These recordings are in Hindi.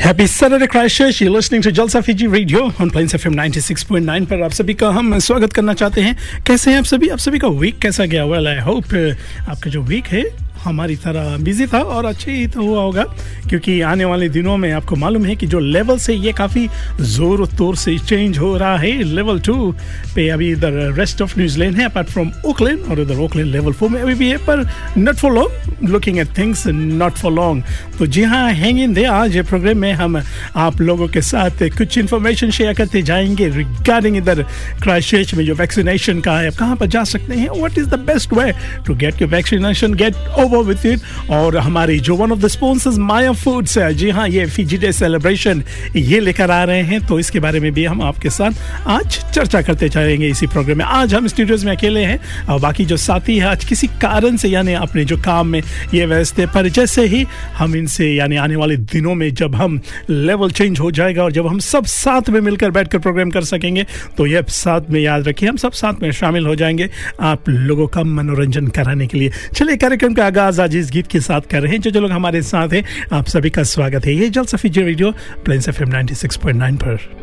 Happy Saturday, Christchurch. You're listening to Jalsa Fiji Radio on Plains FM 96.9 पर आप सभी का हम स्वागत करना चाहते हैं कैसे हैं आप सभी आप सभी का वीक कैसा गया वेल आई होप आपका जो वीक है हमारी तरह बिज़ी था और अच्छे ही तो हुआ होगा, क्योंकि आने वाले दिनों में आपको मालूम है कि जो लेवल से ये काफ़ी ज़ोर तोर से चेंज हो रहा है लेवल टू पे अभी इधर रेस्ट ऑफ़ न्यूजीलैंड है अपार्ट फ्रॉम ओकलैंड और इधर ओकलैंड लेवल फोर में अभी भी है, पर not for long looking at things not for long तो जी हाँ हैंग इन दे आज ये प्रोग्राम में हम आप लोगों के साथ कुछ इन्फॉर्मेशन शेयर करते जाएँगे रिगार्डिंग इधर क्राइस्ट में जो वैक्सीनेशन का है। आप कहाँ पर जा सकते हैं? What is the best way to get your vaccination get over with it और हमारी जो one of the sponsors Maya Foods है। जी हाँ ये फीजी डे सेलिब्रेशन ये लेकर आ रहे हैं। तो इसके बारे में भी हम आपके साथ आज चर्चा करते जाएँगे इसी प्रोग्राम में। आज हम स्टूडियोज में अकेले हैं। और बाकी जो साथी है, आज किसी कारण से, यानी अपने जो काम में ये व्यस्त है पर जैसे ही हम इनसे, यानी आने वाले दिनों में जब हम लेवल चेंज हो जाएगा और जब हम सब साथ में मिलकर बैठकर प्रोग्राम कर सकेंगे तो ये साथ में याद रखिए। हम सब साथ में शामिल हो जाएँगे आप लोगों का मनोरंजन कराने के लिए। चलिए, कार्यक्रम का आगाज़ आज इस गीत के साथ कर रहे हैं। जो जो लोग हमारे साथ हैं, आप सभी का स्वागत है। ये जल सफी रेडियो सिक्स पॉइंट नाइन पर।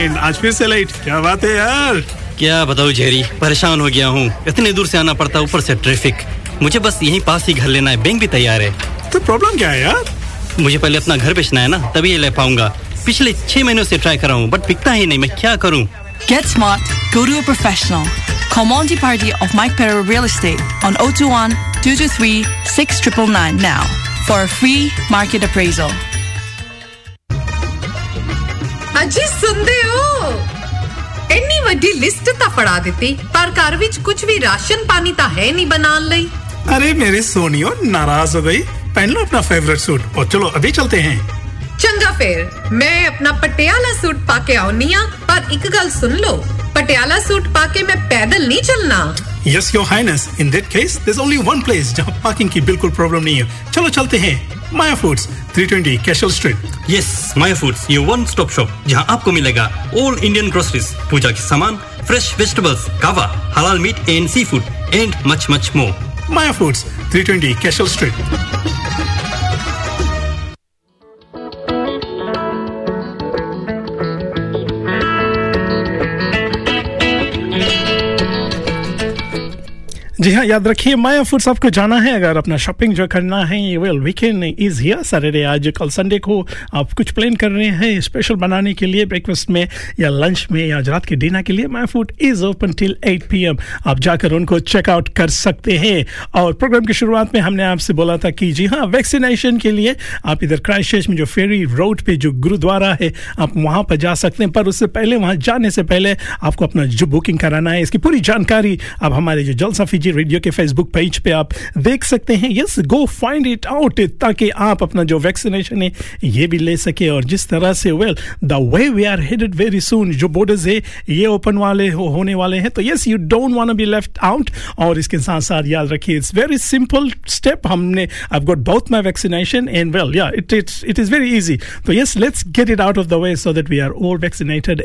फ्रेंड आज फिर से लेट क्या बात है यार? क्या बताऊँ जेरी परेशान हो गया हूँ। इतने दूर से आना पड़ता ऊपर से ट्रैफ़िक मुझे बस यहीं पास ही घर लेना है। बैंक भी तैयार है। तो प्रॉब्लम क्या है यार? मुझे पहले अपना घर बेचना है ना तभी ये ले पाऊँगा। पिछले छह महीनों से ट्राई कर रहा हूँ बट बिकता ही नहीं। मैं क्या करूँ? Get smart, go to a professional. Call Monty Party of Mike Perro Real Estate on 021 223 6999 now for a free market appraisal. ਅਜੀ ਸੁਣਦੇ ਹੋ ਇੰਨੀ ਵੱਡੀ ਲਿਸਟ ਤਾਂ ਫੜਾ ਦਿੱਤੀ ਪਰ ਘਰ ਵਿੱਚ ਕੁਝ ਵੀ ਰਾਸ਼ਨ ਪਾਣੀ ਤਾਂ ਹੈ ਨਹੀਂ ਬਣਾਉਣ ਲਈ अरे मेरी सोनियो नाराज हो गई पहन लो अपना फेवरेट सूट और चलो अभी चलते हैं ਚੰਗਾ ਫੇਰ ਮੈਂ ਆਪਣਾ ਪਟਿਆਲਾ ਸੂਟ ਪਾ ਕੇ ਆਉਣੀ ਆ ਪਰ ਇੱਕ ਗੱਲ ਸੁਣ ਲਓ ਪਟਿਆਲਾ ਸੂਟ ਪਾ ਕੇ ਮੈਂ ਪੈਦਲ ਨਹੀਂ ਚੱਲਣਾ yes your highness in that case there's only one place जहाँ पार्किंग की बिल्कुल प्रॉब्लम नहीं है चलो चलते हैं Maya Foods 320 Cashel street yes Maya Foods ये वन स्टॉप शॉप जहाँ आपको मिलेगा ऑल इंडियन ग्रोसरीज पूजा के सामान fresh vegetables kava halal meat and sea food and much much more Maya Foods 320 Cashel street जी हाँ याद रखिए, माया फूड्स आपको जाना है, अगर अपना शॉपिंग जो करना है well weekend is here Saturday आज, कल संडे को आप कुछ प्लान कर रहे हैं स्पेशल बनाने के लिए ब्रेकफास्ट में या लंच में या रात के डिनर के लिए, Maya food is open till 8 PM आप जाकर उनको चेकआउट कर सकते हैं। और प्रोग्राम की शुरुआत में हमने आपसे बोला था कि जी हाँ वैक्सीनेशन के लिए आप इधर क्राइस्ट में जो फेरी रोड पे जो गुरुद्वारा है, आप वहाँ पर जा सकते हैं। पर उससे पहले, वहाँ जाने से पहले आपको अपना जो बुकिंग कराना है, इसकी पूरी जानकारी आप हमारे जो जलसा रेडियो के फेसबुक पेज पे आप देख सकते हैं। Yes go find it out ताकि आप अपना जो वैक्सीनेशन है ये भी ले सके। और जिस तरह से well the way we are headed very soon जो बॉर्डर्स है ये ओपन वाले हो, होने वाले हैं। तो yes you don't want be left out और इसके साथ साथ याद रखिए इट्स वेरी सिंपल स्टेप हमने I got both my vaccination and well yeah it it's it is very easy तो yes let's get it out of the way so that we are all vaccinated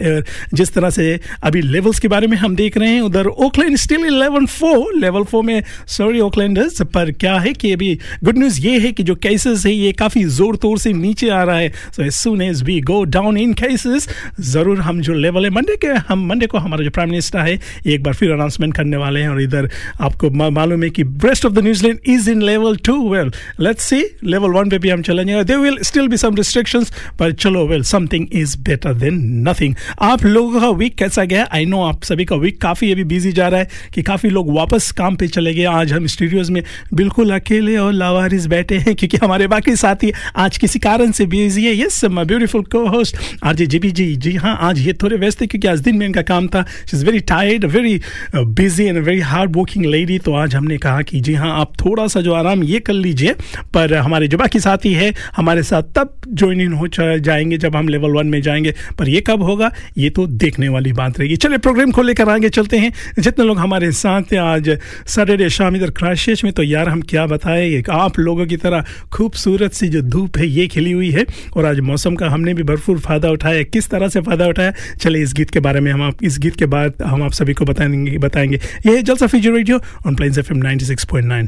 जिस तरह से अभी लेवल्स के बारे में हम देख रहे हैं उधर Auckland still eleven four level four में सॉरी ओकलैंडर्स पर क्या है कि अभी गुड न्यूज़ ये है कि जो केसेस है, ये काफ़ी ज़ोर तोर से नीचे आ रहा है। So as soon as we go down in cases ज़रूर हम जो लेवल है मंडे के हम मंडे को हमारा जो प्राइम मिनिस्टर है, एक बार फिर अनाउंसमेंट करने वाले हैं और इधर आपको मालूम है कि rest of the New Zealand is in level two well let's see level one पे भी हम चलेंगे they will still be some restrictions पर चलो well something is better than nothing आप लोगों का वीक कैसा गया? आई नो आप सभी का वीक काफ़ी अभी बिज़ी जा रहा है कि काफ़ी लोग वापस काम पे चले गए। आज हम स्टूडियोज में बिल्कुल अकेले और लावारिस बैठे हैं क्योंकि हमारे बाकी साथी आज किसी कारण से बिज़ी है। यस माई ब्यूटीफुल को होस्ट आर जी जीबी जी जी हाँ आज ये थोड़े व्यस्त है क्योंकि आज दिन में इनका काम था। She is very tired very busy and very hard working lady तो आज हमने कहा कि जी हाँ आप थोड़ा सा जो आराम ये कर लीजिए। पर हमारे जो बाकी साथी है, हमारे साथ तब ज्वाइन इन हो जा- जाएँगे जब हम लेवल वन में जाएँगे। पर ये कब होगा, ये तो देखने वाली बात रहेगी। चलिए प्रोग्राम को लेकर आगे चलते हैं। जितने लोग हमारे साथ हैं, आज सैटरडे शाम इधर क्राइस्ट में तो यार हम क्या बताएँ, एक आप लोगों की तरह खूबसूरत सी जो धूप है, ये खिली हुई है। और आज मौसम का हमने भी भरपूर फ़ायदा उठाया किस तरह से फ़ायदा उठाया? चलिए इस गीत के बारे में हम आप, इस गीत के बाद हम आप सभी को बताएँगे बताएँगे। ये है Jalsa Fiji radio on Plains FM 96.9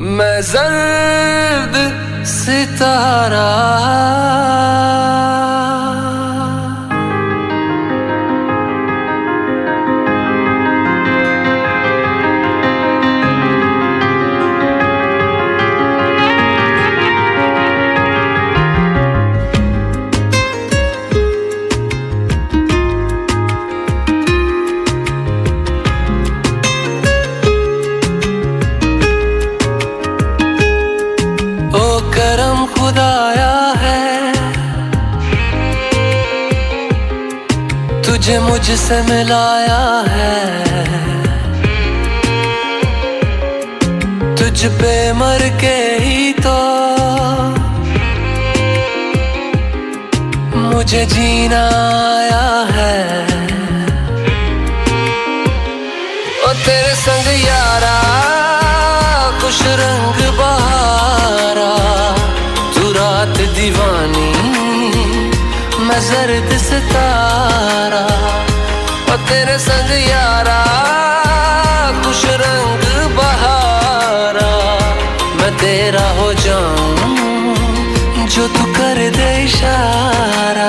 मैं जर्द सितारा तुझे मुझसे मिलाया है। तुझ पे मर के ही तो मुझे जीना आया मैं तेरा हो जाऊँ जो तू कर दे इशारा।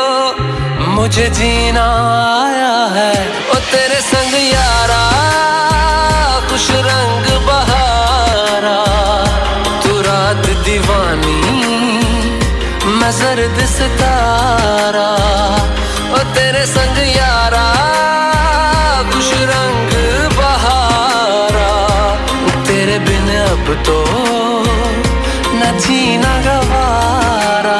मुझे जीना आया है। ओ तेरे संग यारा कुछ रंग बहारा। तू रात दीवानी, मैं जर्द सितारा। ओ तेरे संग यारा कुछ रंग बहारा। तेरे बिन अब तो न जीना गवारा।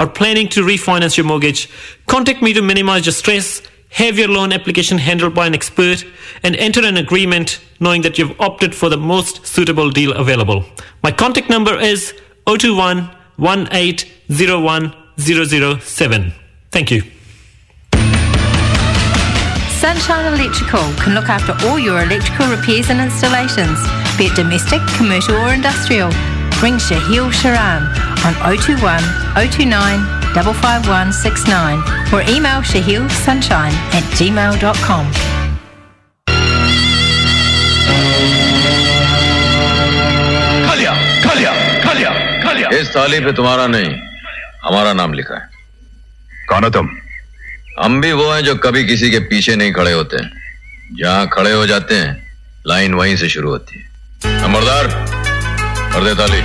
or planning to refinance your mortgage, contact me to minimize your stress, have your loan application handled by an expert, and enter an agreement knowing that you've opted for the most suitable deal available. My contact number is 021 1801 007. Thank you. Sunshine Electrical can look after all your electrical repairs and installations, be it domestic, commercial or industrial. Ring Shahil Sharan on 021 029 55169 or email shahilsunshine at gmail.com. खालिया खालिया खालिया खालिया इस थाली पे तुम्हारा नहीं हमारा नाम लिखा है। कौन हो तुम? हम भी वो हैं जो कभी किसी के पीछे नहीं खड़े होते। जहाँ खड़े हो जाते हैं लाइन वहीं से शुरू होती है। नंबरदार कर दे ताली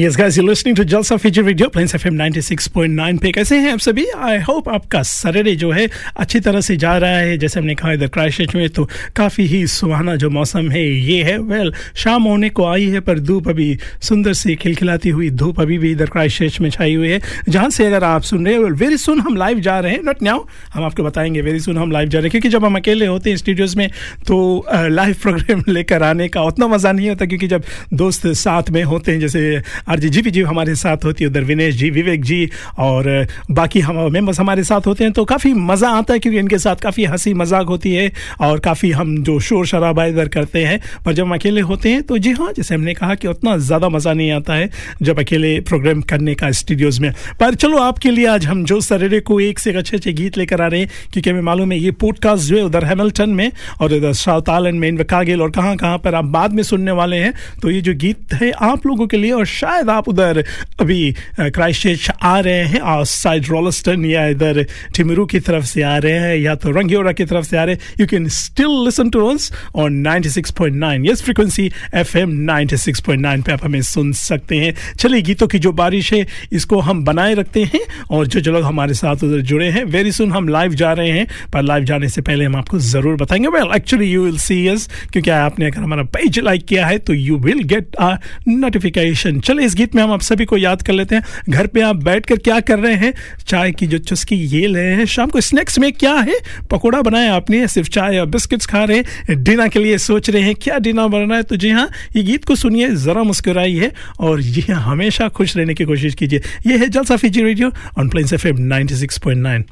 Yes, guys, you're listening to Jalsa Fiji Radio, Plains FM 96.9 पे। कैसे हैं आप सभी? आई होप आपका सैटरडे जो है अच्छी तरह से जा रहा है। जैसे हमने कहा इधर क्राइस्ट में तो काफ़ी ही सुहाना जो मौसम है ये है। वेल well, शाम होने को आई है पर धूप अभी सुंदर सी खिलखिलाती हुई धूप अभी भी इधर क्राइस्ट में छाई हुई है। जहाँ से अगर आप सुन रहे हैं वेरी सुन हम लाइव जा रहे हैं। नॉट नाउ हम आपको बताएँगे वेरी सुन हम लाइव जा रहे हैं। क्योंकि जब हम अकेले होते हैं स्टूडियोज़ में तो लाइव प्रोग्राम लेकर आने का उतना मज़ा नहीं होता क्योंकि जब दोस्त साथ में होते हैं जैसे आरजे जी जी हमारे साथ होती है, उधर विनेश जी, विवेक जी, और बाकी हम मेंबर्स हमारे साथ होते हैं तो काफ़ी मज़ा आता है, क्योंकि इनके साथ काफ़ी हँसी मज़ाक होती है, और काफ़ी हम जो शोर शराबा इधर करते हैं, पर जब हम अकेले होते हैं तो जी हाँ जैसे हमने कहा कि उतना ज़्यादा मज़ा नहीं आता है, जब अकेले प्रोग्राम करने का स्टूडियोज़ में। पर चलो, आपके लिए आज हम जो सरेरे को एक से अच्छे अच्छे गीत लेकर आ रहे हैं, क्योंकि हमें मालूम है ये पॉडकास्ट जो है, उधर हैमिल्टन में, और इधर साउथ में इनवकागिल और कहाँ कहाँ पर आप बाद में सुनने वाले हैं तो ये जो गीत है आप लोगों के लिए, और शायद आप उधर अभी क्राइस्ट चर्च आ रहे हैं और साइड रोलस्टन या इधर टिमरू की तरफ़ से आ रहे हैं, या तो रंगियोरा की तरफ़ से आ रहे हैं you can still listen to us on 96.9 yes frequency FM 96.9 पे आप हमें सुन सकते हैं। चलिए, गीतों की जो बारिश है, इसको हम बनाए रखते हैं, और जो जो लोग हमारे साथ उधर जुड़े हैं वेरी सुन हम लाइव जा रहे हैं, पर लाइव जाने से पहले हम आपको ज़रूर बताएँगे। Well actually you will see us क्योंकि आपने अगर हमारा पेज लाइक किया है तो you will get a notification चलिए इस गीत में हम आप सभी को याद कर लेते हैं। घर पे आप बैठ कर क्या कर रहे हैं? चाय की जो चुस्की ये ले रहे हैं। शाम को स्नैक्स में क्या है? पकौड़ा बनाया आपने, सिर्फ़ चाय और बिस्किट्स खा रहे हैं। डिनर के लिए सोच रहे हैं, क्या डिनर बनना है? तो जी हाँ ये गीत को सुनिए, ज़रा मुस्कुराइए और ये हमेशा खुश रहने की कोशिश कीजिए। ये है Jalsa Fiji radio on Plains F M ninety six point nine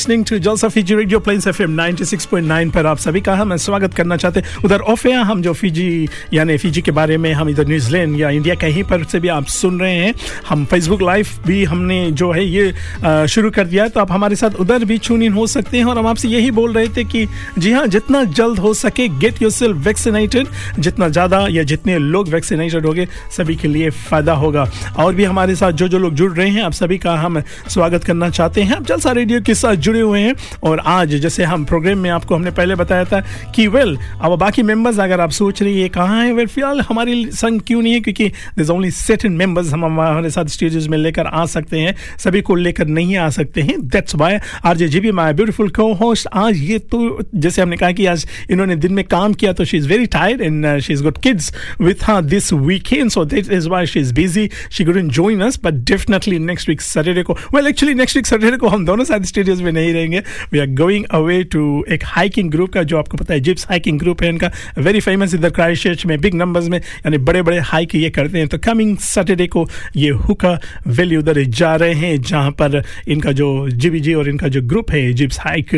listening to Jalsa Fiji radio Plains FM 96.9 पर आप सभी का हम स्वागत करना चाहते हैं। उधर एयर हम जो फीजी यानी फीजी के बारे में हम इधर न्यूजीलैंड या इंडिया कहीं पर से भी आप सुन रहे हैं। हम फेसबुक लाइव भी हमने जो है ये शुरू कर दिया है। तो आप हमारे साथ उधर भी चून इन हो सकते हैं और हम आपसे यही बोल रहे थे कि, जी हाँ जितना जल्द हो सके गेट योर सेल्फ वैक्सीनेटेड जितना ज़्यादा या जितने लोग वैक्सीनेटेड होंगे, सभी के लिए फ़ायदा होगा। और भी हमारे साथ जो जो लोग जुड़ रहे हैं, आप सभी का हम स्वागत करना चाहते हैं। आप जलसा रेडियो के साथ जुड़े हुए हैं और आज जैसे हम प्रोग्राम में आपको हमने पहले बताया था कि वेल अब बाकी मेंबर्स अगर आप सोच रही है कहाँ है वेल फ़िलहाल हमारी संग क्यों नहीं है? क्योंकि दिस ओनली सेटन मेंबर्स हम हमारे साथ स्टेजेस में लेकर आ सकते हैं, सभी को लेकर नहीं आ सकते हैं। That's why R J G B my beautiful को होस्ट आज ये तो जैसे हमने कहा कि आज इन्होंने दिन में काम किया तो she is very tired and she is good kids with हाँ this weekend so that is why she is busy she good in join us but definitely next week Saturday को well actually next week Saturday को हम दोनों साथ स्टेडियस में नहीं रहेंगे। We are going away to एक हाइकिंग ग्रुप का, जो आपको पता है जिप्स हाइकिंग ग्रुप है इनका। वेरी फ़ेमस इधर क्राइस्ट में बिग नंबर्स में, यानी बड़े बड़े हाइक ये करते हैं। तो कमिंग सैटरडे को ये हुका वैली उधर जा रहे हैं, जहाँ पर इनका जो जीबीजी और इनका जो ग्रुप है जिप्स हाइक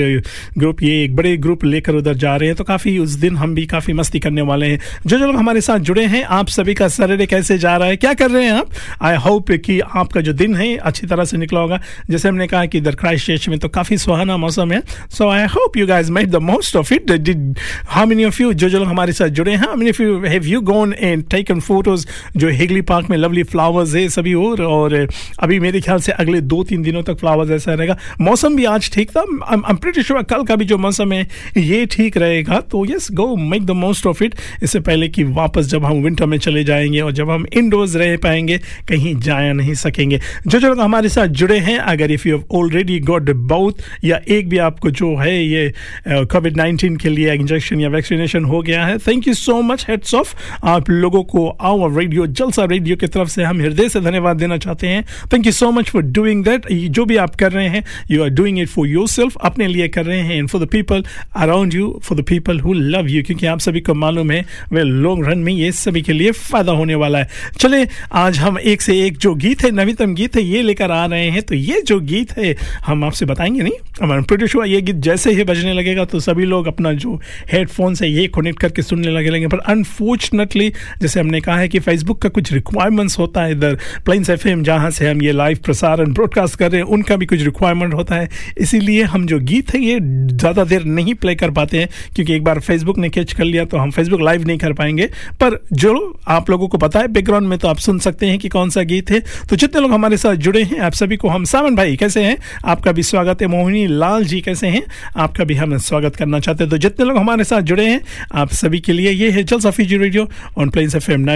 ग्रुप ये एक बड़े ग्रुप लेकर उधर जा रहे हैं। तो काफ़ी उस दिन हम भी काफ़ी मस्ती करने वाले हैं। जो जो लोग हमारे साथ जुड़े हैं, आप सभी का सैटरडे कैसे जा रहा है, क्या कर रहे हैं आप? आई होप कि आपका जो दिन है, अच्छी तरह से निकला होगा। जैसे हमने कहा कि इधर क्राइस्ट में तो काफ़ी सुहाना मौसम है। So I hope you guys made the most of it did how many of you जो जो लोग हमारे साथ जुड़े हैं? Many of you have you gone and taken photos जो हिगली पार्क में लवली फ्लावर्स है सभी और और अभी मेरे ख्याल से अगले दो तीन दिनों तक फ्लावर्स ऐसा रहेगा। मौसम भी आज ठीक था। आई प्रिटी श्योर कल का भी जो मौसम है, ये ठीक रहेगा। तो yes go make the most of it इससे पहले कि वापस जब हम विंटर में चले जाएँगे और जब हम इंडोर्स रह पाएँगे, कहीं जाया नहीं सकेंगे। जो जो लोग हमारे साथ जुड़े हैं। अगर if you have already got both या एक भी आपको जो है ये कोविड नाइन्टीन के लिए इंजेक्शन या वैक्सीनेशन हो गया है। Thank you so much hats off आप लोगों को आवर रेडियो जलसा रेडियो की तरफ़ से हम हृदय से धन्यवाद देना चाहते हैं। Thank you so much for doing that जो भी आप कर रहे हैं you are doing it for yourself अपने लिए कर रहे हैं and for the people around you for the people who love you क्योंकि आप सभी को मालूम है वे लॉन्ग रन में ये सभी के लिए फ़ायदा होने वाला है। चले, आज हम एक से एक जो गीत है, नवीनतम गीत है, ये लेकर आ रहे हैं। तो ये जो गीत है, हम आपसे बताएँगे नहीं प्रोड्यूस हुआ ये गीत जैसे ही बजने लगेगा तो सभी लोग अपना जो हेडफोन है, ये कनेक्ट करके सुनने लगे लेंगे पर अनफॉर्चुनेटली जैसे हमने कहा है कि फेसबुक का कुछ रिक्वायरमेंट्स होता है इधर। प्लेन्स एफ़ एम जहाँ से हम ये लाइव प्रसारण ब्रॉडकास्ट कर रहे हैं, उनका भी कुछ रिक्वायरमेंट होता है। इसीलिए हम जो गीत है, ये ज़्यादा देर नहीं प्ले कर पाते हैं, क्योंकि एक बार फेसबुक ने कैच कर लिया तो हम फेसबुक लाइव नहीं कर पाएँगे। पर जो आप लोगों को पता है बैकग्राउंड में तो आप सुन सकते हैं कि कौन सा गीत है। तो जितने लोग हमारे साथ जुड़े हैं, आप सभी को हम सावन भाई, कैसे हैं? आपका भी स्वागत है मोहिनी लाल जी कैसे हैं? आपका भी हम स्वागत करना चाहते हैं। तो जितने लोग हमारे साथ जुड़े हैं आप सभी के लिए ये है जल सफीजी radio on Plains F M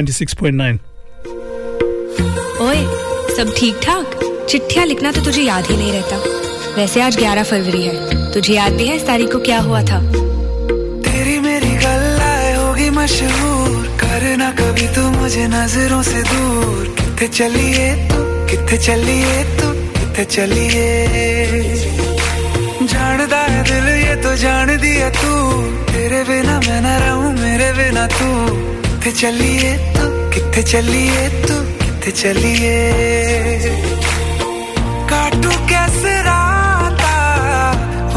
ओए सब ठीक ठाक चिट्ठियाँ लिखना तो तुझे याद ही नहीं रहता। वैसे आज 11 फरवरी है। तुझे याद भी है इस तारीख को क्या हुआ था? तेरी मेरी गल्लाए होगी मशहूर। करना कभी तू मुझे नज़रों से दूर। कितने चलिए तू कितने चलिए तू कितने चलिए? है तू। तेरे बिना मैं ना रहूँ, मेरे बिना तू। किथे चलिए तू? किथे चलिए तू? किथे चलिए? काटू कैसे राता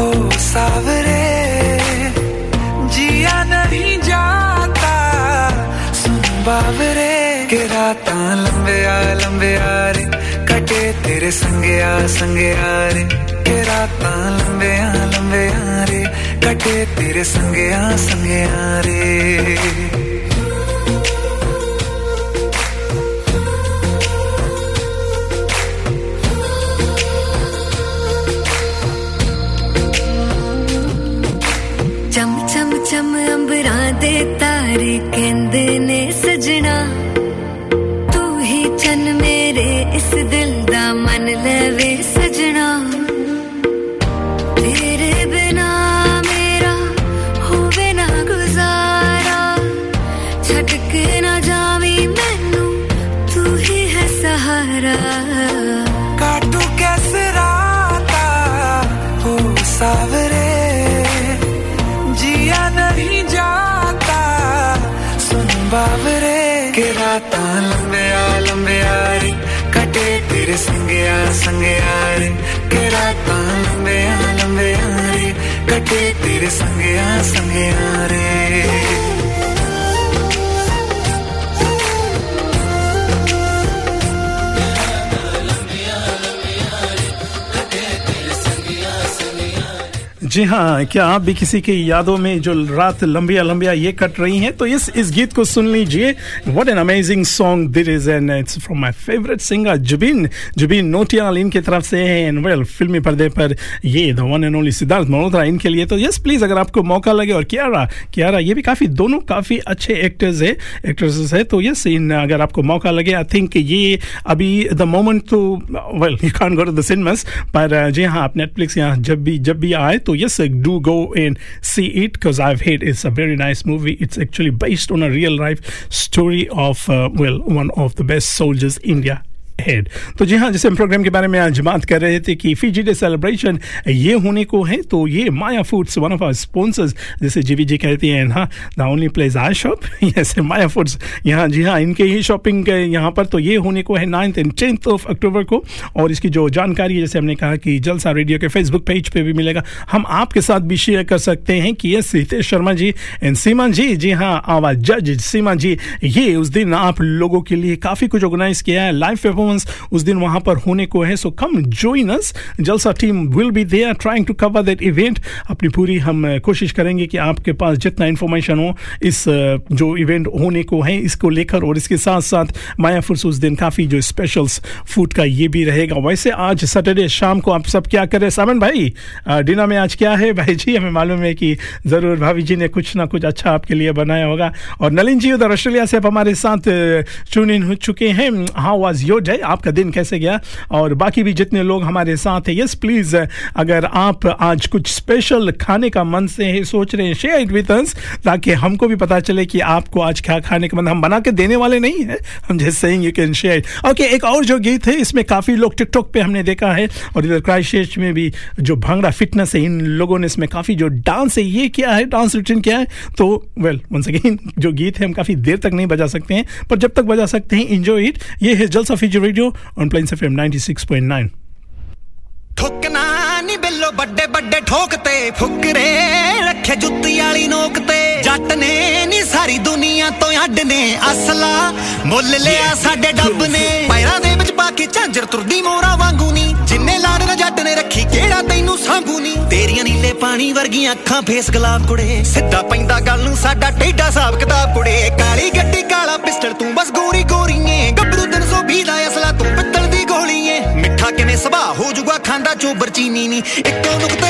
ओ, सावरे। जिया नहीं जाता। सुन बाबरे के राता लंबे आ लंबे आ रे। कटे तेरे संगे आ संगे आ रे। के राता लंबे आ लंबे आ रे। कटे तेरे संगे आ संगे आ रे। चम चम चम अंबरा दे तारे केंद्र संगे आ संगे आ रे के राता लंबे लंबे आ रे कटे तेरे संगे आ संगे आ जी हाँ क्या आप भी किसी की यादों में जो रात लंबिया लंबिया ये कट रही हैं तो इस इस गीत को सुन लीजिए। What an amazing song that is and it's from my favourite singer Jubin Jubin Nautiyal इनकी तरफ़ से है एंड वेल फिल्मी पर्दे पर ये the one and only Siddharth Malhotra इनके लिए। तो यस प्लीज़ अगर आपको मौका लगे, और कियारा कियारा, ये भी काफ़ी, दोनों काफ़ी अच्छे एक्टर्स है एक्ट्रेसेस है तो यस इन, अगर आपको मौका लगे आई थिंक ये अभी द मोमेंट तो well you can go to the cinemas पर, जी हाँ आप नेटफ्लिक्स यहाँ जब भी जब भी आए तो yes, do go and see it because I've heard it's a very nice movie. It's actually based on a real life story of, uh, well, one of the best soldiers India head तो जी हाँ जैसे हम प्रोग्राम के बारे में आज बात कर रहे थे कि फीजी डे सेलिब्रेशन ये होने को है तो ये Maya foods one of our sponsors जैसे जीवी जी कहती हैं हाँ the only place I shop ऐसे माया फूड्स यहाँ, जी हाँ इनके ही शॉपिंग यहाँ पर तो ये होने को है ninth and tenth of October को। और इसकी जो जानकारी है, जैसे हमने कहा कि जलसा रेडियो के फेसबुक पेज पे भी मिलेगा। हम आपके साथ भी शेयर कर सकते हैं कि ये हितेश शर्मा जी एंड सीमा जी जी हाँ आवाज़ जज सीमा जी, ये उस दिन आप लोगों के लिए काफ़ी कुछ ऑर्गेनाइज किया है। लाइव परफॉर्मेंस उस दिन वहाँ पर होने को है। सो come join us Jalsa team will be there trying to cover that event अपनी पूरी हम कोशिश करेंगे कि आपके पास जितना इन्फॉर्मेशन हो इस जो इवेंट होने को है, इसको लेकर और इसके साथ साथ माया फूड्स उस दिन काफ़ी जो स्पेशल्स फ़ूड का ये भी रहेगा। वैसे आज सैटरडे शाम को आप सब क्या करें? सामन भाई डिनर में आज क्या है? भाई जी, हमें मालूम है कि ज़रूर भाभी जी ने कुछ ना कुछ अच्छा आपके लिए बनाया होगा। और नलिन जी उधर ऑस्ट्रेलिया से आप हमारे साथ चुन इन हो चुके हैं। हाउ वाज योर डे आपका दिन कैसे गया? और बाकी भी जितने लोग हमारे साथ हैं यस प्लीज़ अगर आप आज कुछ स्पेशल खाने का मन से है सोच रहे हैं शेयर इट विद अस ताकि हमको भी पता चले कि आपको आज क्या खाने का मन हम बना के देने वाले नहीं है, हम जैसे saying you can share okay एक और जो गीत है, इसमें काफ़ी लोग टिकटॉक पे हमने देखा है, और इधर क्राइस्ट में भी जो भांगड़ा फिटनेस है, इन लोगों ने इसमें काफ़ी जो डांस है, ये क्या है डांस रूटीन क्या है। तो वेल वंस अगेन जो गीत है, हम काफ़ी देर तक नहीं बजा सकते हैं, पर जब तक बजा सकते हैं इंजॉय इट ये है Jalsa Fiji Radio on Plains FM 96.9. ਠੁਕਣਾ ਨੀ ਬਿੱਲੋ ਵੱਡੇ ਵੱਡੇ ਠੋਕ ਤੇ ਫੁਕਰੇ ਰੱਖੇ ਜੁੱਤੀ ਵਾਲੀ ਨੋਕ ਤੇ। ਜੱਟ ਨੇ ਨੀ ਸਾਰੀ ਦੁਨੀਆ ਤੋਂ ਅੱਡ ਨੇ ਅਸਲਾ ਮੁੱਲ ਲਿਆ ਸਾਡੇ ਡੱਬ ਨੇ। ਪੈਰਾਂ ਦੇ ਵਿੱਚ ਪਾ ਕੇ ਝਾਂਜਰ ਤੁਰਦੀ ਮੋਰਾ ਵਾਂਗੂ ਨੀ। ਜਿੰਨੇ ਲਾੜਨ ਜੱਟ ਨੇ ਰੱਖੀ ਕਿਹੜਾ ਤੈਨੂੰ ਸਾਂਭੂ ਨੀ। ਤੇਰੀਆਂ ਨੀਲੇ ਪਾਣੀ ਵਰਗੀਆਂ ਅੱਖਾਂ ਫੇਸ ਗਲਾਬ ਕੁੜੇ। ਸਿੱਧਾ ਪੈਂਦਾ ਗੱਲ ਨੂੰ ਸਾਡਾ ਟੇਡਾ ਸਾਬ ਕਿਤਾਬ ਕੁੜੇ। 君に。栄光の答え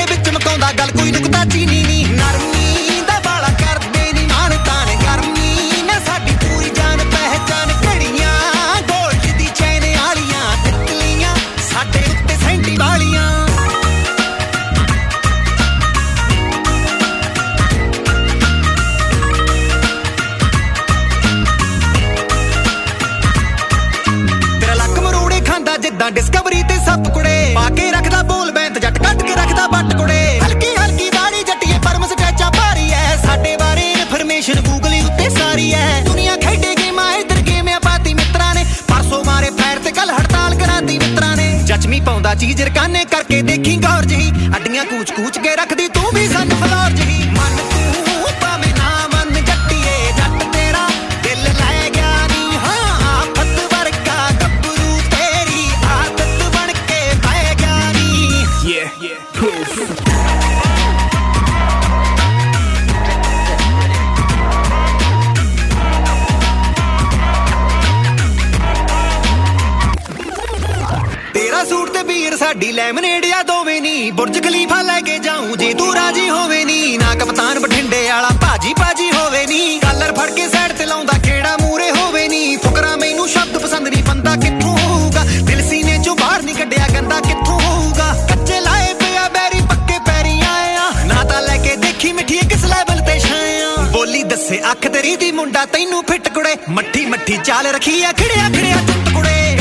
ਲੈ ਕੇ ਦੇਖੀ ਮਿੱਠੀ ਕਿਸ ਲੈਵਲ ਤੇ ਛਾਇਆ ਬੋਲੀ ਦੱਸੇ ਅੱਖ ਤੇਰੀ ਦੀ ਮੁੰਡਾ ਤੈਨੂੰ ਫਿੱਟ ਕੁੜੇ। ਮੱਠੀ ਮੱਠੀ ਚਾਲ ਰੱਖੀ ਆ ਖੜਿਆ ਖੜਿਆ ਟੁੱਟ ਕੁੜੇ।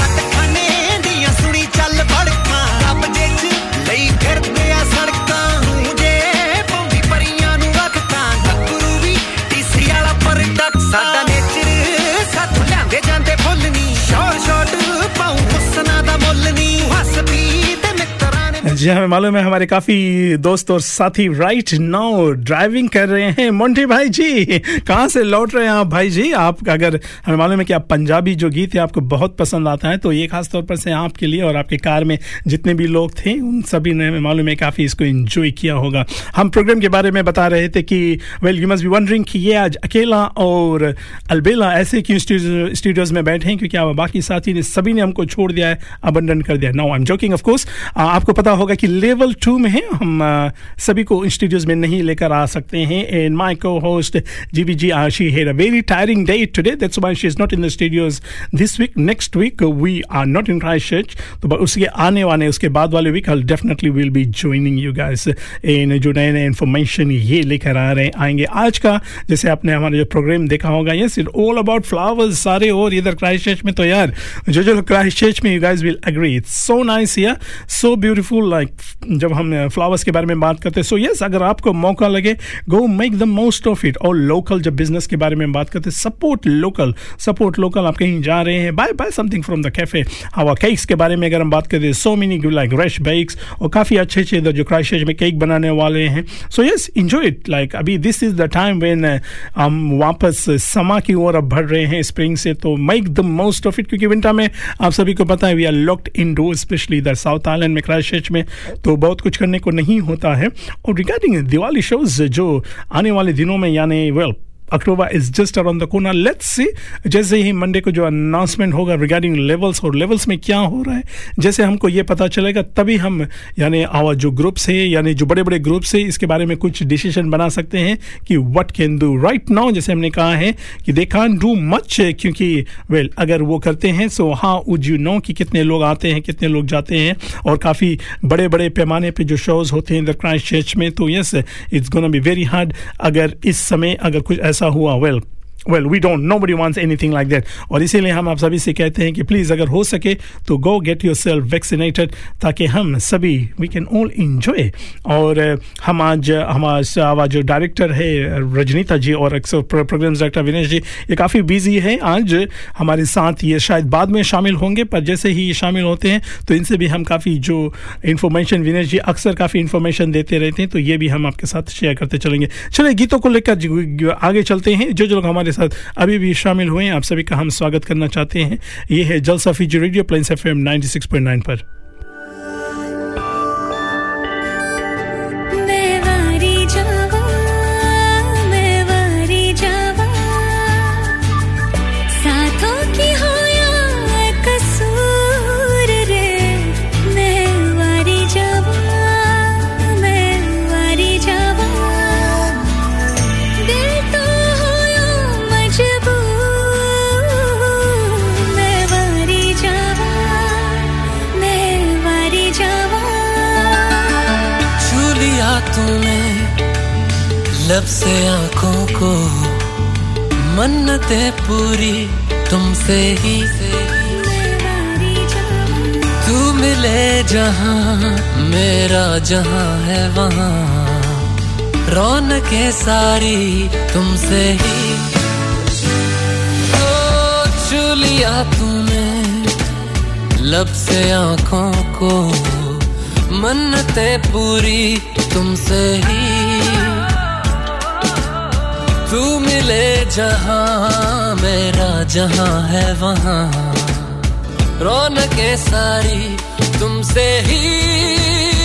जी हमें मालूम है हमारे काफ़ी दोस्त और साथी राइट नाउ ड्राइविंग कर रहे हैं। मोन्टी भाई जी, कहाँ से लौट रहे हैं आप भाई जी? आप अगर, हमें मालूम है कि आप पंजाबी जो गीत है, आपको बहुत पसंद आता है तो ये खास तौर पर से आपके लिए और आपके कार में जितने भी लोग थे, उन सभी ने हमें मालूम है काफ़ी इसको एंजॉय किया होगा। हम प्रोग्राम के बारे में बता रहे थे कि well you must be wondering कि ये आज अकेला और अलबेला ऐसे क्यों स्टूडियोज में बैठे हैं? क्योंकि बाकी साथी ने, सभी ने हमको छोड़ दिया है अबंडन कर दिया now I am joking of course आपको पता होगा कि लेवल टू में है। हम सभी को स्टूडियोज में नहीं लेकर आ सकते हैं। And my co host G B ji she had a very tiring day today that's why she is not in the studios this week next week we are not in Christchurch तो उसके आने वाले, उसके बाद वाले week I definitely will be joining you guys in जो नए नए इन्फॉर्मेशन ये लेकर आ रहे आएँगे। आज का, जैसे आपने हमारा जो प्रोग्राम देखा होगा yes it all about flowers सारे और इधर क्राइस्ट चर्च में तो यार जो जो क्राइस्ट चर्च में you guys will agree it's so nice here so beautiful जब हम फ्लावर्स के बारे में बात करते हैं सो यस अगर आपको मौका लगे go make the most of it और लोकल जब बिज़नेस के बारे में बात करते हैं सपोर्ट लोकल सपोर्ट लोकल आप कहीं जा रहे हैं bye bye something from the cafe हवा केक्स के बारे में अगर हम बात करें so many like rush bakes और काफ़ी अच्छे अच्छे इधर जो चर्च में केक बनाने वाले हैं. So yes enjoy it like अभी this is the time when हम वापस समा की ओर अब बढ़ रहे हैं स्प्रिंग से तो make the most of it क्योंकि विंटर में आप सभी को पता है we are locked indoor specially इधर साउथ आइलैंड में चर्च में. तो बहुत कुछ करने को नहीं होता है। और रिगार्डिंग दिवाली शोज़ जो आने वाले दिनों में, यानी well October is just around the कोना लेट्स सी जैसे ही मंडे को जो अनाउंसमेंट होगा रिगार्डिंग लेवल्स और लेवल्स में क्या हो रहा है जैसे हमको ये पता चलेगा तभी हम यानी आवर जो ग्रुप्स है यानी जो बड़े बड़े ग्रुप्स है इसके बारे में कुछ डिसीज़न बना सकते हैं कि what can do right now जैसे हमने कहा है कि दे कान डू मच क्योंकि वेल well, अगर वो करते हैं सो हाँ वुड यू नो कि कितने लोग आते हैं कितने लोग जाते हैं? और काफ़ी बड़े बड़े पैमाने पे जो शोज़ होते हैं द क्राइस्ट चर्च में तो yes it's gonna be very hard अगर इस समय अगर कुछ ऐसा हुआ well well we don't nobody wants anything like that और इसीलिए हम आप सभी से कहते हैं कि प्लीज़ अगर हो सके तो go get your self vaccinated ताकि हम सभी वी कैन ऑल इंजॉय और हम आज हमारा जो डायरेक्टर है, रजनीता जी और अक्सर प्रोग्राम डायरेक्टर विनेश जी, ये काफ़ी बिज़ी है। आज हमारे साथ ये शायद बाद में शामिल होंगे, पर जैसे ही ये शामिल होते हैं तो इनसे भी हम काफ़ी जो इन्फॉर्मेशन विनेश जी अक्सर काफ़ी इन्फॉर्मेशन देते रहते हैं तो ये भी हम आपके साथ शेयर करते चलेंगे। चलिए गीतों को लेकर आगे चलते हैं। जो जो लोग हमारे साथ अभी भी शामिल हुए हैं। आप सभी का हम स्वागत करना चाहते हैं। ये है Jalsa Fiji radio, Plains F M ninety six point nine पर। लब से आँखों को मन्नतें पूरी तुमसे ही। से तू मिले जहाँ, मेरा जहाँ है वहाँ। रौनकें सारी तुमसे ही। छू लिया तूने, लब से आँखों को मन्नते पूरी तुमसे ही। मिले जहाँ मेरा जहाँ है वहाँ। रौनकें सारी तुमसे ही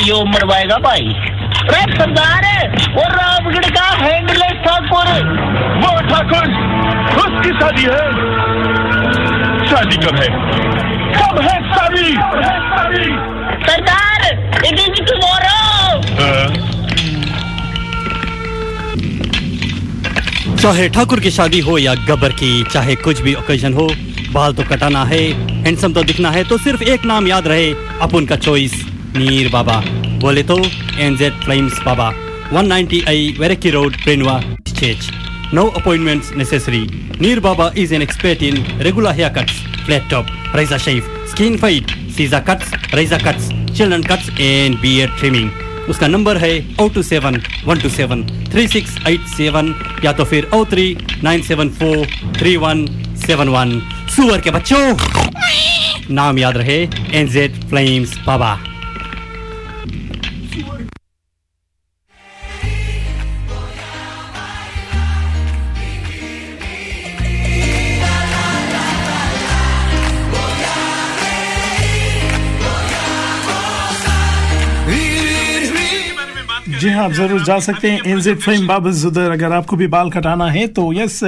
यो मरवाएगा भाई। अरे सरदार, वो रामगढ़ का हैंडलेस ठाकुर। वो ठाकुर, उसकी शादी है। शादी कब है? कब है शादी? सरदार इट इज़ टुमारो चाहे ठाकुर की शादी हो या गब्बर की, चाहे कुछ भी ओकेजन हो, बाल तो कटाना है हैंडसम तो दिखना है तो सिर्फ़ एक नाम याद रहे, अपन का चॉइस मीर बाबा बोले तो एनजेड फ्लेम्स बाबा 190 आई वेरेकी रोड प्रिनवा चेच no appointments necessary Mir Baba is an expert in regular haircuts flat top razor shave skin fade scissor cuts razor cuts children cuts and beard trimming उसका नंबर है o two seven one two seven three six eight seven या तो फिर o three nine seven four three one seven one सुअर के बच्चों! नाम याद रहे एनजेड फ्लेम्स बाबा जी हाँ आप ज़रूर जा सकते हैं एनजेड फ्रेम बाबस उधर। अगर आपको भी बाल कटाना है तो यस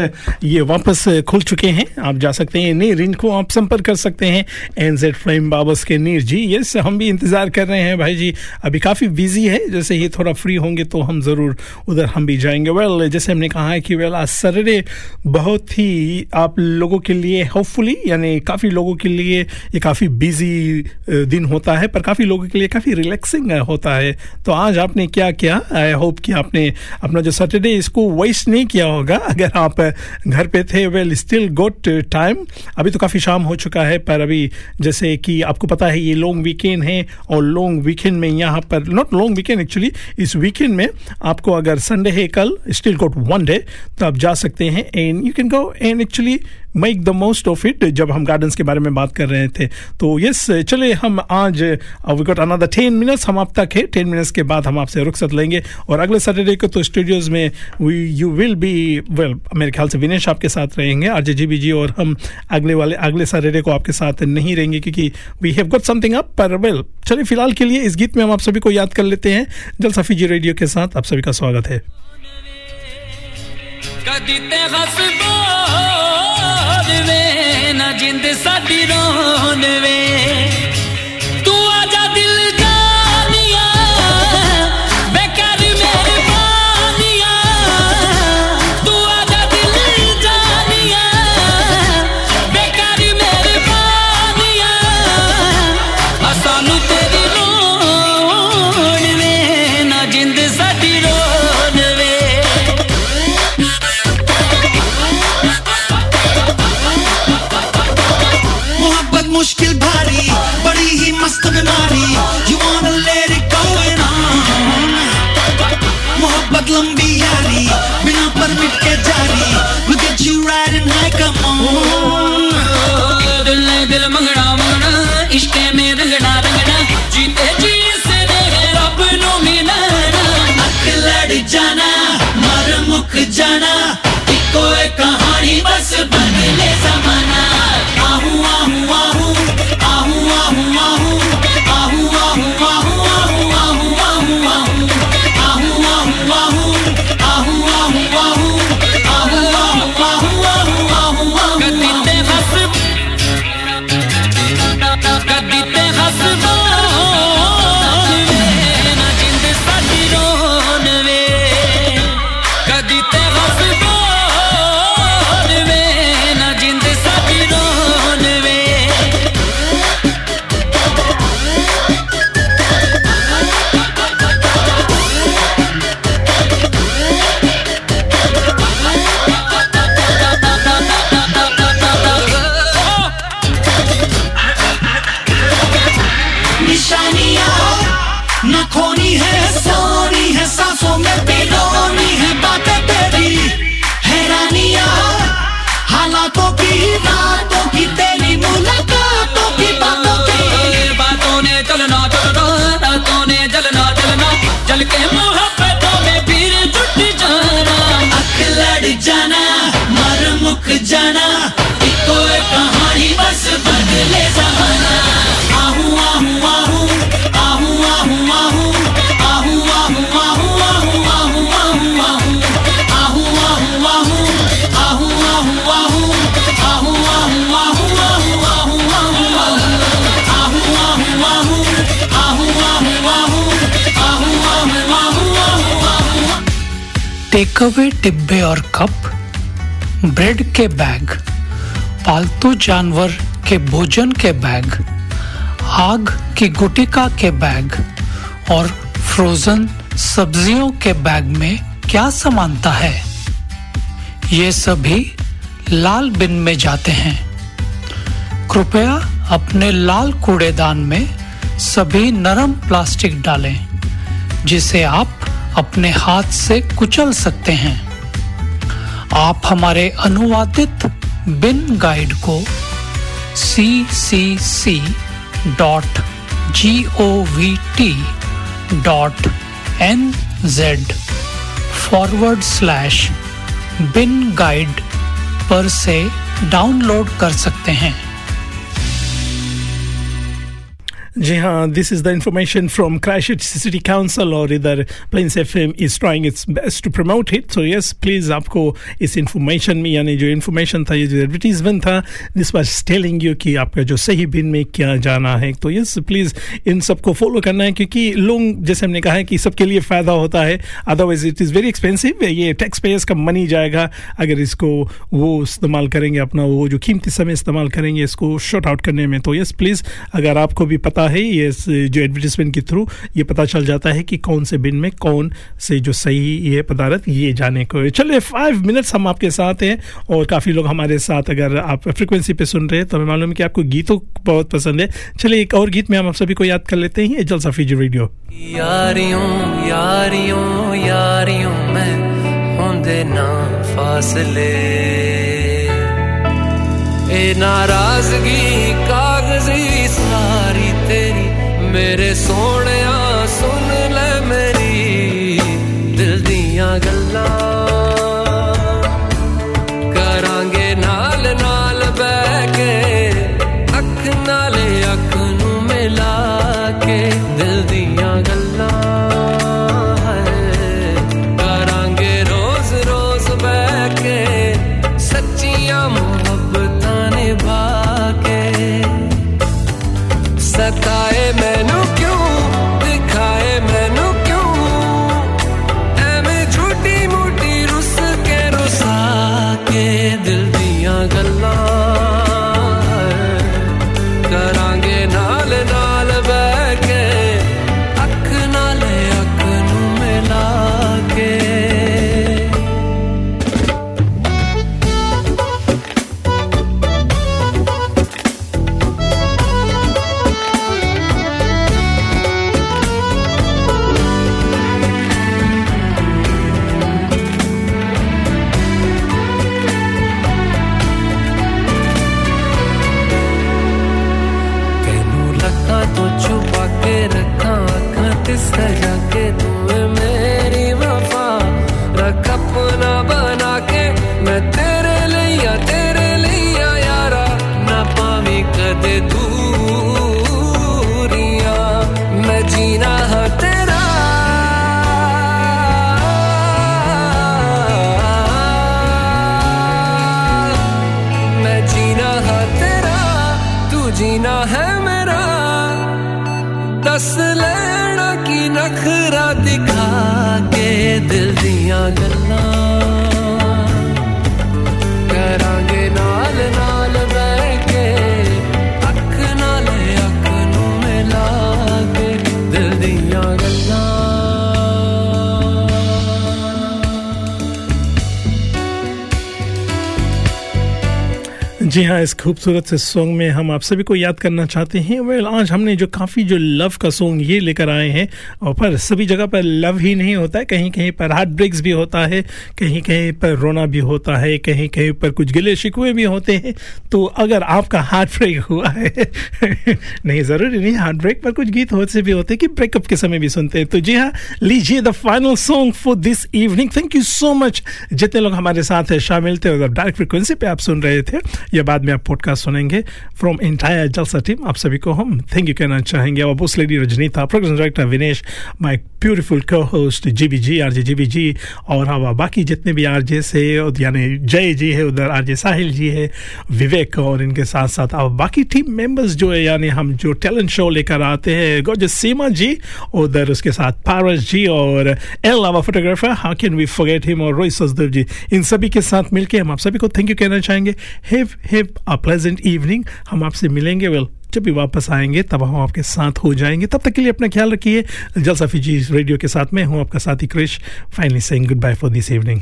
ये वापस खुल चुके हैं। आप जा सकते हैं नीर, इनको आप संपर्क कर सकते हैं एनजेड फ्रेम बाबस के नीर जी। यस हम भी इंतज़ार कर रहे हैं भाई जी। अभी काफ़ी बिज़ी है, जैसे ही थोड़ा फ्री होंगे तो हम ज़रूर उधर हम भी जाएँगे। वेल जैसे हमने कहा है कि वेल आज सैटरडे बहुत ही आप लोगों के लिए होपफुली यानी काफ़ी लोगों के लिए ये काफ़ी बिज़ी दिन होता है, पर काफ़ी लोगों के लिए काफ़ी रिलैक्सिंग होता है। तो आज आपने क्या किया। आई होप कि आपने अपना जो सैटरडे इसको वेस्ट नहीं किया होगा। अगर आप घर पे थे वेल स्टिल गुड टाइम अभी तो काफ़ी शाम हो चुका है, पर अभी जैसे कि आपको पता है, ये लॉन्ग वीकेंड है और लॉन्ग वीकेंड में यहाँ पर नॉट लॉन्ग वीकेंड एक्चुअली इस वीकेंड में आपको अगर संडे है कल स्टिल गोट वन डे तो आप जा सकते हैं and you can go and actually make the most of it जब हम गार्डन्स के बारे में बात कर रहे थे। तो यस चले हम आज we got another ten minutes हम आप तक है। टेन मिनट्स के बाद हम आपसे रुख्सत लेंगे। और अगले सैटरडे को तो स्टूडियोज में we you will be well मेरे ख्याल से विनेश आपके साथ रहेंगे। आर जे जी बी जी और हम अगले वाले, अगले सैटरडे को आपके साथ नहीं रहेंगे क्योंकि we have got something up पर वेल चलिए फ़िलहाल के लिए इस गीत में हम आप सभी को याद कर लेते हैं। जल सफी जी रेडियो के साथ आप सभी का स्वागत है ਵੇ ਨਾ ਜਿੰਦ ਸਾਡੀ ਰੋਣ ਵੇ bas bas टेक अवे डिब्बे और कप, ब्रेड के बैग, पालतू जानवर के भोजन के बैग, आग की गुटिका के बैग और फ्रोजन सब्जियों के बैग में क्या समानता है? ये सभी लाल बिन में जाते हैं। कृपया अपने लाल कूड़ेदान में सभी नरम प्लास्टिक डालें, जिसे आप अपने हाथ से कुचल सकते हैं। आप हमारे अनुवादित बिन गाइड को C C C dot G O V T dot N Z forward slash bin guide पर से डाउनलोड कर सकते हैं। जी हाँ this is the information from crash city council और इधर Plains F M is trying its best to promote it so yes please आपको इस इंफॉर्मेशन में, यानी जो इन्फॉर्मेशन था, ये जो एडवर्टीजमेंट था दिस वॉज़ टेलिंग यू कि आपका जो सही बिन में क्या जाना है। तो यस प्लीज़ इन सबको फॉलो करना है, क्योंकि लोग, जैसे हमने कहा है कि सबके लिए फ़ायदा होता है। Otherwise it is very expensive ये टैक्स पेयर्स का मनी जाएगा। अगर इसको वो इस्तेमाल करेंगे, अपना वो जो कीमती समय इस्तेमाल करेंगे, इसको शॉर्ट आउट करने में तो यस प्लीज़ अगर आपको भी पता है ये जो एडवर्टीजमेंट के थ्रू ये पता चल जाता है कि कौन से बिन में कौन से जो सही ये पदार्थ ये जाने को चलिए फाइव मिनट्स हम आपके साथ हैं और काफ़ी लोग हमारे साथ अगर आप फ्रिक्वेंसी पे सुन रहे हैं तो हमें मालूम है कि आपको गीतों बहुत पसंद है। चलिए, एक और गीत में हम आप सभी को याद कर लेते हैं। जल सफीजी रेडियो यारियों यारियों यारियों में होंदे ना फासले। ए नाराज़गी कागज़ी सारी तेरी मेरे सोने सुन ले मेरी दिल दिया लेना की नखरा दिखा के दिल दिया गल्ला। करांगे नाल नाल बह जी हाँ इस खूबसूरत से सॉन्ग में हम आप सभी को याद करना चाहते हैं। वेल आज हमने जो काफ़ी जो लव का सॉन्ग ये लेकर आए हैं, और पर सभी जगह पर लव ही नहीं होता है कहीं कहीं पर हार्ट ब्रेक्स भी होता है कहीं कहीं पर रोना भी होता है कहीं कहीं पर कुछ गिले शिकवे भी होते हैं। तो अगर आपका हार्ट ब्रेक हुआ है, नहीं, ज़रूरी नहीं हार्ट ब्रेक पर कुछ गीत होते भी होते कि ब्रेकअप के समय भी सुनते हैं। तो जी हाँ लीजिए the final song for this evening thank you so much जितने लोग हमारे साथ शामिल थे, और डायरेक्ट फ्रिक्वेंसी पे आप सुन रहे थे या बाद में आप पॉडकास्ट सुनेंगे फ्रॉम एंटायर जलसा टीम आप सभी को हम थैंक यू कहना चाहेंगे। और boss lady Rajnita program director Vinesh my beautiful co host G B ji R J G B ji और हवा बाकी जितने भी आर जे से यानी जय जी है, उधर आर जे साहिल जी है, विवेक और इनके साथ साथ अब बाकी टीम मेंबर्स जो है, यानी हम जो टैलेंट शो लेकर आते हैं गोज सीमा जी, उधर उसके साथ पारस जी और एल आवा photographer how can we forget him और रोहित सचदेव जी, इन सभी के साथ मिलकर हम आप सभी को थैंक यू कहना चाहेंगे। हैव अ प्लेजेंट इवनिंग हम आपसे मिलेंगे वेल जब भी वापस आएँगे तब हम आपके साथ हो जाएँगे तब तक के लिए अपना ख्याल रखिए जलसा फीजी रेडियो के साथ में हूँ आपका साथी Krish finally saying goodbye for this evening